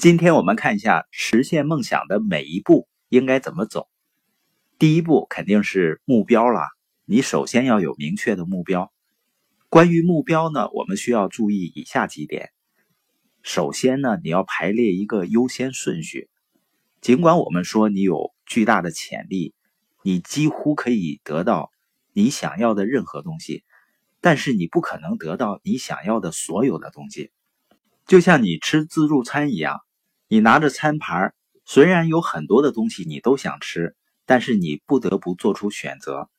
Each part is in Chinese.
今天我们看一下实现梦想的每一步应该怎么走。第一步肯定是目标啦，你首先要有明确的目标。关于目标呢，我们需要注意以下几点。首先呢，你要排列一个优先顺序。尽管我们说你有巨大的潜力，你几乎可以得到你想要的任何东西，但是你不可能得到你想要的所有的东西。就像你吃自助餐一样。你拿着餐盘，虽然有很多的东西你都想吃，但是你不得不做出选择。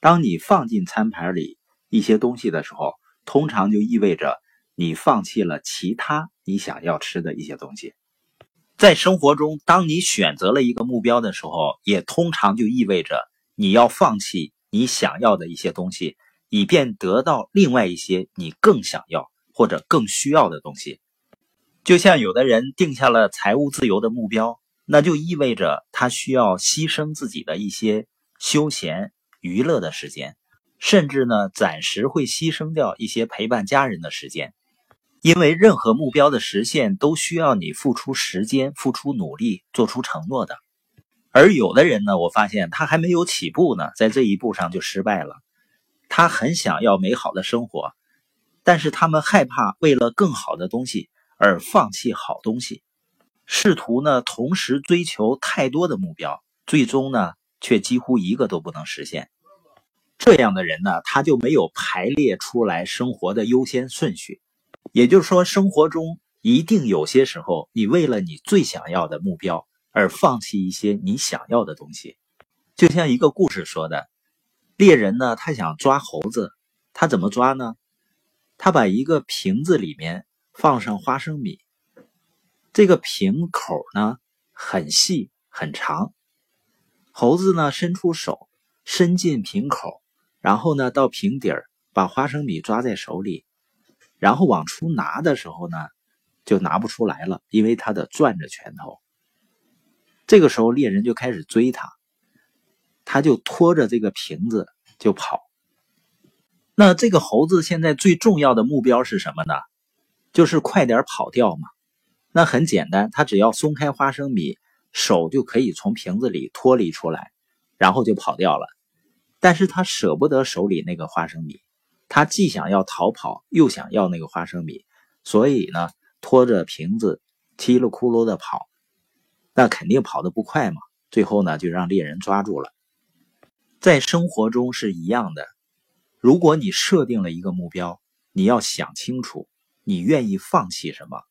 当你放进餐盘里一些东西的时候，通常就意味着你放弃了其他你想要吃的一些东西。在生活中，当你选择了一个目标的时候，也通常就意味着你要放弃你想要的一些东西，以便得到另外一些你更想要或者更需要的东西。就像有的人定下了财务自由的目标，那就意味着他需要牺牲自己的一些休闲娱乐的时间，甚至呢暂时会牺牲掉一些陪伴家人的时间。因为任何目标的实现都需要你付出时间、付出努力、做出承诺的。而有的人呢，我发现他还没有起步呢，在这一步上就失败了。他很想要美好的生活，但是他们害怕为了更好的东西。而放弃好东西，试图呢同时追求太多的目标，最终呢却几乎一个都不能实现。这样的人呢，他就没有排列出来生活的优先顺序。也就是说，生活中一定有些时候，你为了你最想要的目标而放弃一些你想要的东西。就像一个故事说的，猎人呢，他想抓猴子，他怎么抓呢？他把一个瓶子里面。放上花生米，这个瓶口呢很细很长，猴子呢伸出手伸进瓶口，然后呢到瓶底儿把花生米抓在手里，然后往出拿的时候呢就拿不出来了，因为他得攥着拳头。这个时候猎人就开始追他，他就拖着这个瓶子就跑。那这个猴子现在最重要的目标是什么呢？就是快点跑掉嘛，那很简单，他只要松开花生米，手就可以从瓶子里脱离出来，然后就跑掉了。但是他舍不得手里那个花生米，他既想要逃跑，又想要那个花生米，所以呢，拖着瓶子叽里咕噜的跑，那肯定跑得不快嘛。最后呢，就让猎人抓住了。在生活中是一样的，如果你设定了一个目标，你要想清楚。你愿意放弃什么？